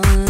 people